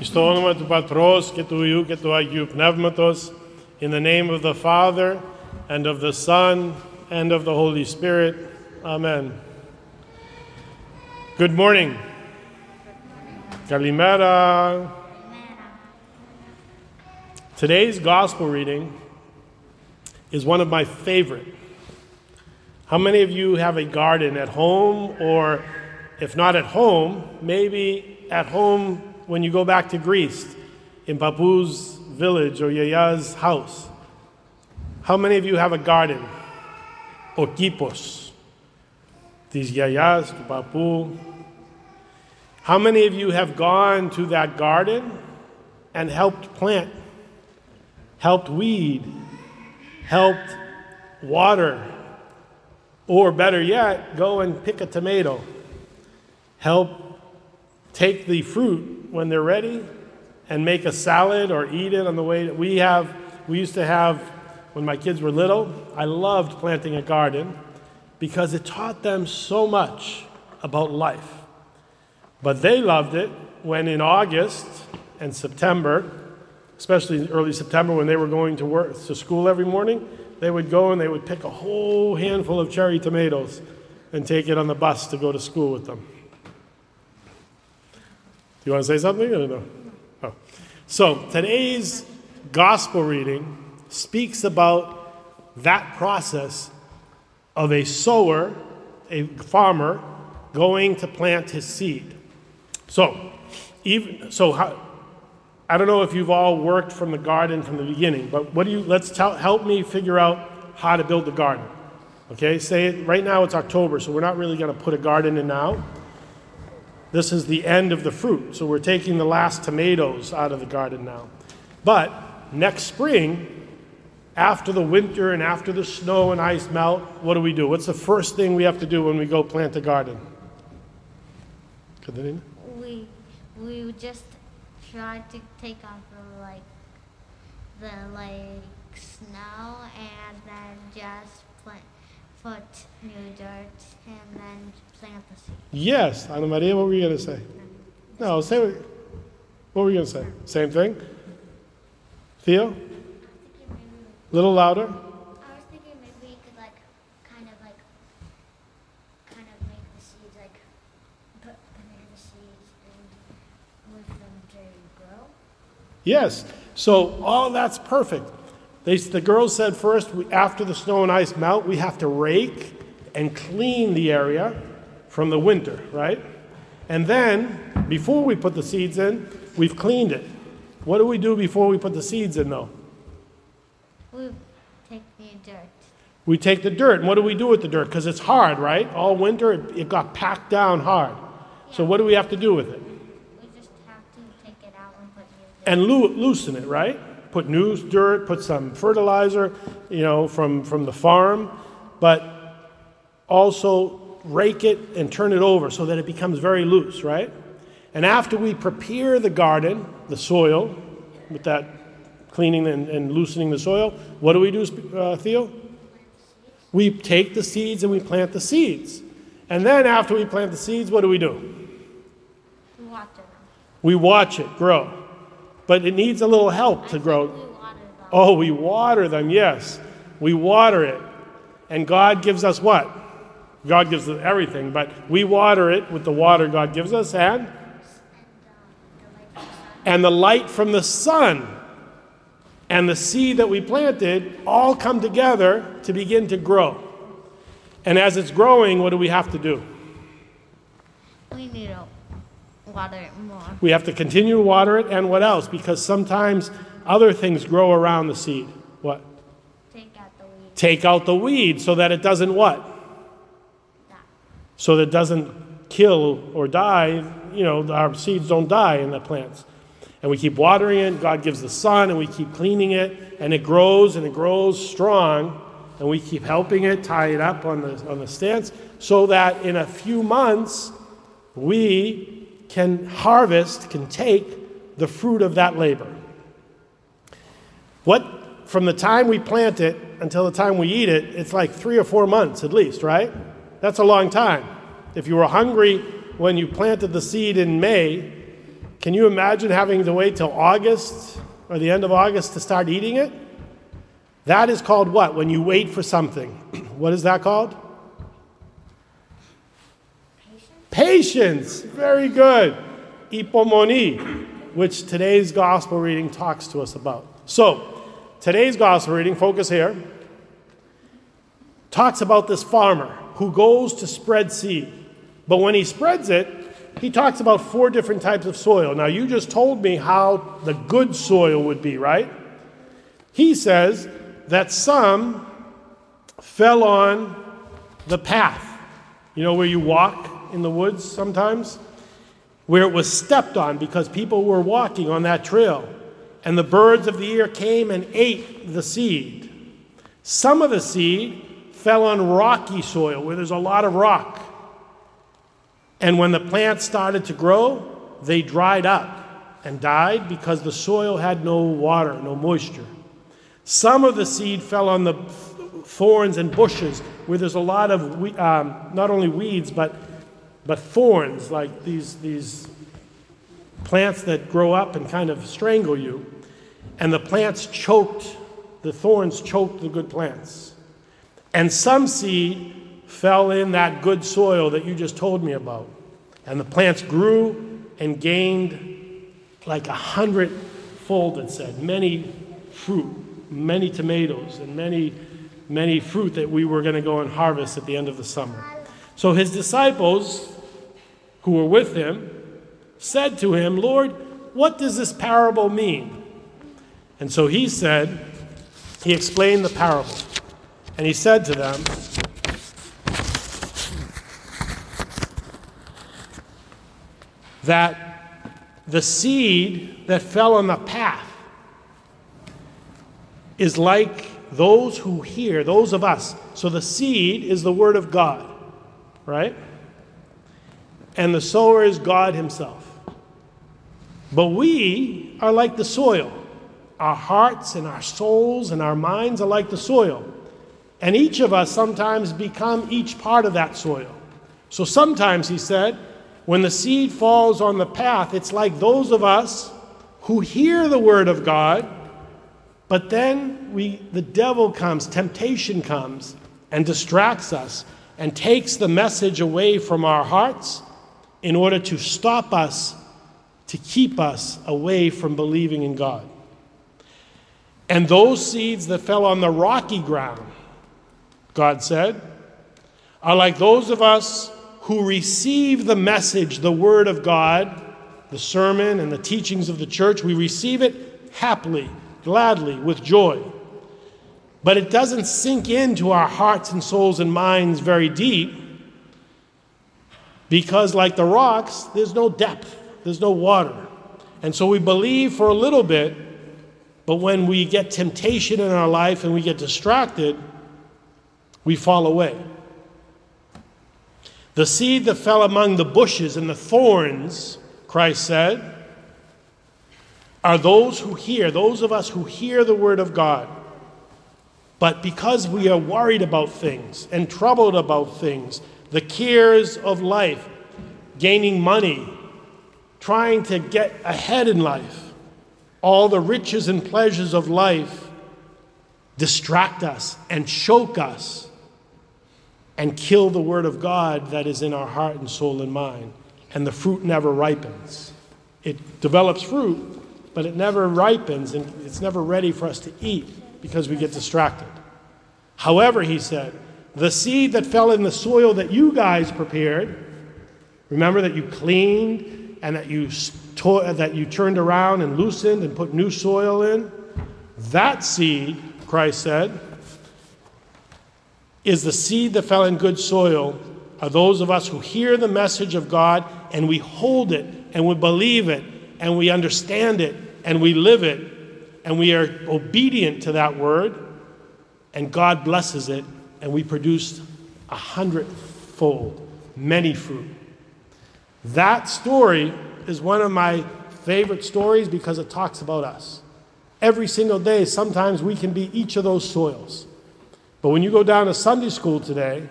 Στο όνομα του Πατρός και του Υιού και του Αγίου Πνεύματος, in the name of the Father, and of the Son, and of the Holy Spirit. Amen. Good morning. Kalimera. Today's gospel reading is one of my favorite. How many of you have a garden at home, or if not at home, maybe at home when you go back to Greece, in Papu's village or Yaya's house? How many of you have a garden? Or? These Yayas, Papu. How many of you have gone to that garden and helped plant, helped weed, helped water, or better yet, go and pick a tomato, help take the fruit when they're ready and make a salad or eat it on the way. We have, we used to have, when my kids were little, I loved planting a garden because it taught them so much about life. But they loved it when in August and September, especially early September when they were going to work to school every morning, they would go and they would pick a whole handful of cherry tomatoes and take it on the bus to go to school with them. You want to say something or no? Oh. So today's gospel reading speaks about that process of a sower, a farmer, going to plant his seed. So, even so, how, I don't know if you've all worked from the garden from the beginning, but what do you? Let's tell, help me figure out how to build the garden. Okay, say right now it's October, so we're not really going to put a garden in now. This is the end of the fruit, so we're taking the last tomatoes out of the garden now. But next spring, after the winter and after the snow and ice melt, what do we do? What's the first thing we have to do when we go plant a garden? We we just try to take off the like the like snow and then just plant put new dirt and then plant the seed. Yes, Ana Maria, what were you going to say? No, say what, what were you going to say? Same thing? Theo? A little louder? I was thinking maybe we could like kind of like kind of make the seeds like put banana seeds and with them to grow. Yes. So all that's perfect. They, the girls said first, we, after the snow and ice melt, we have to rake and clean the area from the winter, right? And then, before we put the seeds in, we've cleaned it. What do we do before we put the seeds in, though? We take new dirt. We take the dirt. And what do we do with the dirt? Because it's hard, right? All winter, it, it got packed down hard. So, what do we have to do with it? We just have to take it out and put new dirt. and loo- loosen it, right? Put new dirt, put some fertilizer, you know, from, from the farm, but also rake it and turn it over so that it becomes very loose, right? And after we prepare the garden, the soil, with that cleaning and, and loosening the soil, what do we do, uh, Theo? We take the seeds and we plant the seeds. And then after we plant the seeds, what do we do? We water them. We watch it grow. But it needs a little help to grow. Oh, we water them, yes. We water it. And God gives us what? God gives us everything, but we water it with the water God gives us and and the light from the sun and the seed that we planted all come together to begin to grow. And as it's growing, what do we have to do? We need to water it more. We have to continue to water it and what else? Because sometimes other things grow around the seed. What? Take out the weeds. take out the weed so that it doesn't what? Die. So that it doesn't kill or die, you know, our seeds don't die in the plants. And we keep watering it, God gives the sun, and we keep cleaning it, and it grows and it grows strong, and we keep helping it, tie it up on the, on the stance, so that in a few months we can harvest, can take the fruit of that labor. What, from the time we plant it until the time we eat it, it's like three or four months at least, right? That's a long time. If you were hungry when you planted the seed in May, Can you imagine having to wait till August or the end of August to start eating it? That is called what? When you wait for something. what is that called? Patience. Very good. Ipomoni, which today's gospel reading talks to us about. So, today's gospel reading, focus here, talks about this farmer who goes to spread seed. But when he spreads it, he talks about four different types of soil. Now, you just told me how the good soil would be, right? He says that some fell on the path. You know where you walk in the woods sometimes? Where it was stepped on because people were walking on that trail. And the birds of the air came and ate the seed. Some of the seed fell on rocky soil where there's a lot of rock. And when the plants started to grow, they dried up and died because the soil had no water, no moisture. Some of the seed fell on the thorns and bushes where there's a lot of um, not only weeds but but thorns like these these plants that grow up and kind of strangle you and the plants choked the thorns choked the good plants and some seed fell in that good soil that you just told me about. And the plants grew and gained like a hundredfold, it said, many fruit, many tomatoes, and many, many fruit that we were going to go and harvest at the end of the summer. So his disciples, who were with him, said to him, Lord, what does this parable mean? And so he said, he explained the parable. And he said to them, that the seed that fell on the path is like those who hear, those of us. So the seed is the Word of God, right? And the sower is God Himself. But we are like the soil. Our hearts and our souls and our minds are like the soil. And each of us sometimes become each part of that soil. So sometimes, he said, when the seed falls on the path, it's like those of us who hear the word of God, but then we, the devil comes, temptation comes, and distracts us and takes the message away from our hearts in order to stop us, to keep us away from believing in God. And those seeds that fell on the rocky ground, God said, are like those of us who receive the message, the Word of God, the sermon and the teachings of the church, we receive it happily, gladly, with joy. But it doesn't sink into our hearts and souls and minds very deep because, like the rocks, there's no depth, there's no water. And so we believe for a little bit, but when we get temptation in our life and we get distracted, we fall away. The seed that fell among the bushes and the thorns, Christ said, are those who hear, those of us who hear the word of God. But because we are worried about things and troubled about things, the cares of life, gaining money, trying to get ahead in life, all the riches and pleasures of life distract us and choke us and kill the word of God that is in our heart and soul and mind. And the fruit never ripens. It develops fruit, but it never ripens and it's never ready for us to eat because we get distracted. However, he said, the seed that fell in the soil that you guys prepared, remember that you cleaned and that you, to- that you turned around and loosened and put new soil in? That seed, Christ said, is the seed that fell in good soil are those of us who hear the message of God and we hold it and we believe it and we understand it and we live it and we are obedient to that word and God blesses it and we produce a hundredfold, many fruit. That story is one of my favorite stories because it talks about us. Every single day, sometimes we can be each of those soils. But when you go down to Sunday school today,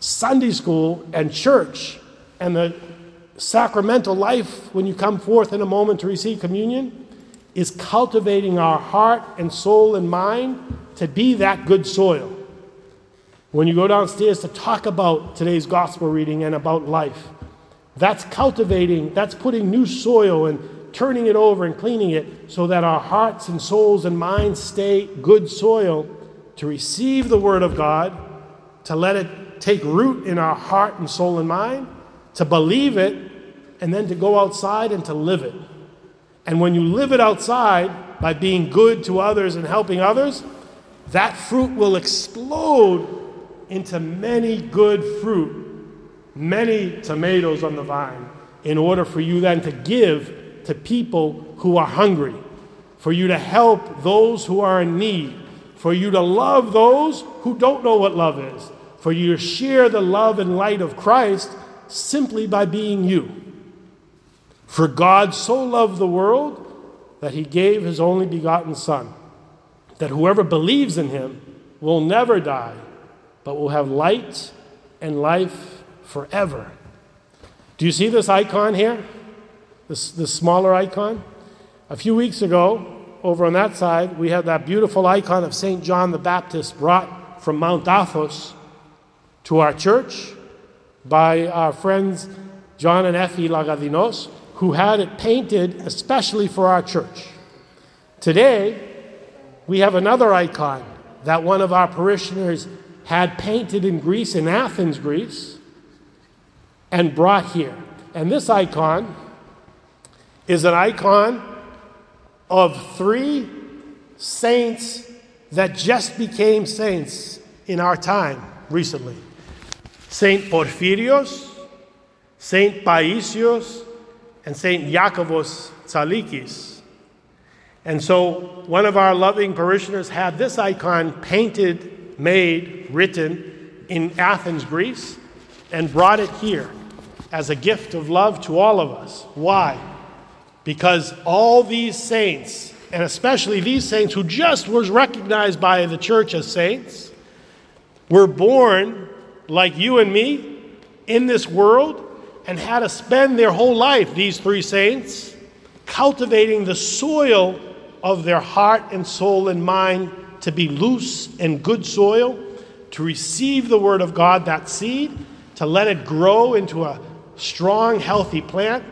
Sunday school and church and the sacramental life when you come forth in a moment to receive communion is cultivating our heart and soul and mind to be that good soil. When you go downstairs to talk about today's gospel reading and about life, that's cultivating, that's putting new soil and turning it over and cleaning it so that our hearts and souls and minds stay good soil to receive the Word of God, to let it take root in our heart and soul and mind, to believe it, and then to go outside and to live it. And when you live it outside by being good to others and helping others, that fruit will explode into many good fruit, many tomatoes on the vine, in order for you then to give to people who are hungry, for you to help those who are in need, for you to love those who don't know what love is, for you to share the love and light of Christ simply by being you. For God so loved the world that he gave his only begotten Son, that whoever believes in him will never die, but will have light and life forever. Do you see this icon here? this, this smaller icon. A few weeks ago, over on that side, we had that beautiful icon of St. John the Baptist brought from Mount Athos to our church by our friends John and Effie Lagadinos, who had it painted especially for our church. Today, we have another icon that one of our parishioners had painted in Greece, in Athens, Greece, and brought here. And this icon is an icon of three saints that just became saints in our time recently Saint Porphyrios, Saint Paisios, and Saint Iakovos Tsalikis. And so one of our loving parishioners had this icon painted, made, written in Athens, Greece, and brought it here as a gift of love to all of us. Why? Because all these saints, and especially these saints who just was recognized by the church as saints, were born like you and me in this world and had to spend their whole life, these three saints, cultivating the soil of their heart and soul and mind to be loose and good soil, to receive the Word of God, that seed, to let it grow into a strong, healthy plant,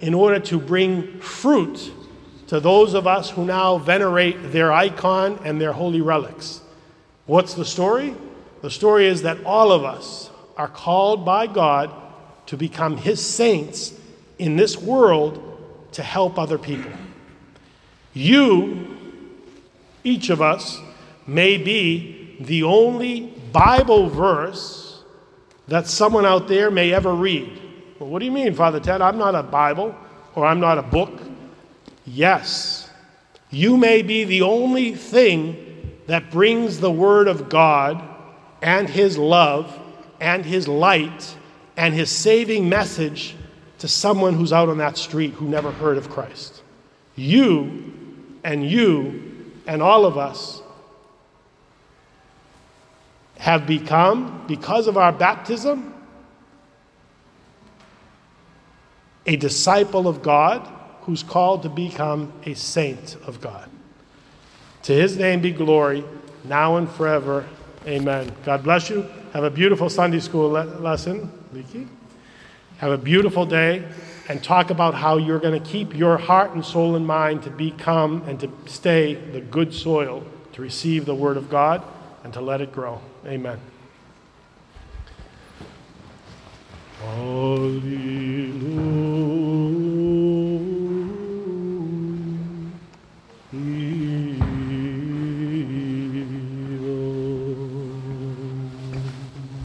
in order to bring fruit to those of us who now venerate their icon and their holy relics. What's the story? The story is that all of us are called by God to become His saints in this world to help other people. You, each of us, may be the only Bible verse that someone out there may ever read. Well, what do you mean, Father Ted? I'm not a Bible or I'm not a book. Yes, you may be the only thing that brings the Word of God and His love and His light and His saving message to someone who's out on that street who never heard of Christ. You and you and all of us have become, because of our baptism, a disciple of God who's called to become a saint of God. To his name be glory, now and forever. Amen. God bless you. Have a beautiful Sunday school le- lesson, leaky. Have a beautiful day and talk about how you're going to keep your heart and soul and mind to become and to stay the good soil to receive the Word of God and to let it grow. Amen. Hallelujah.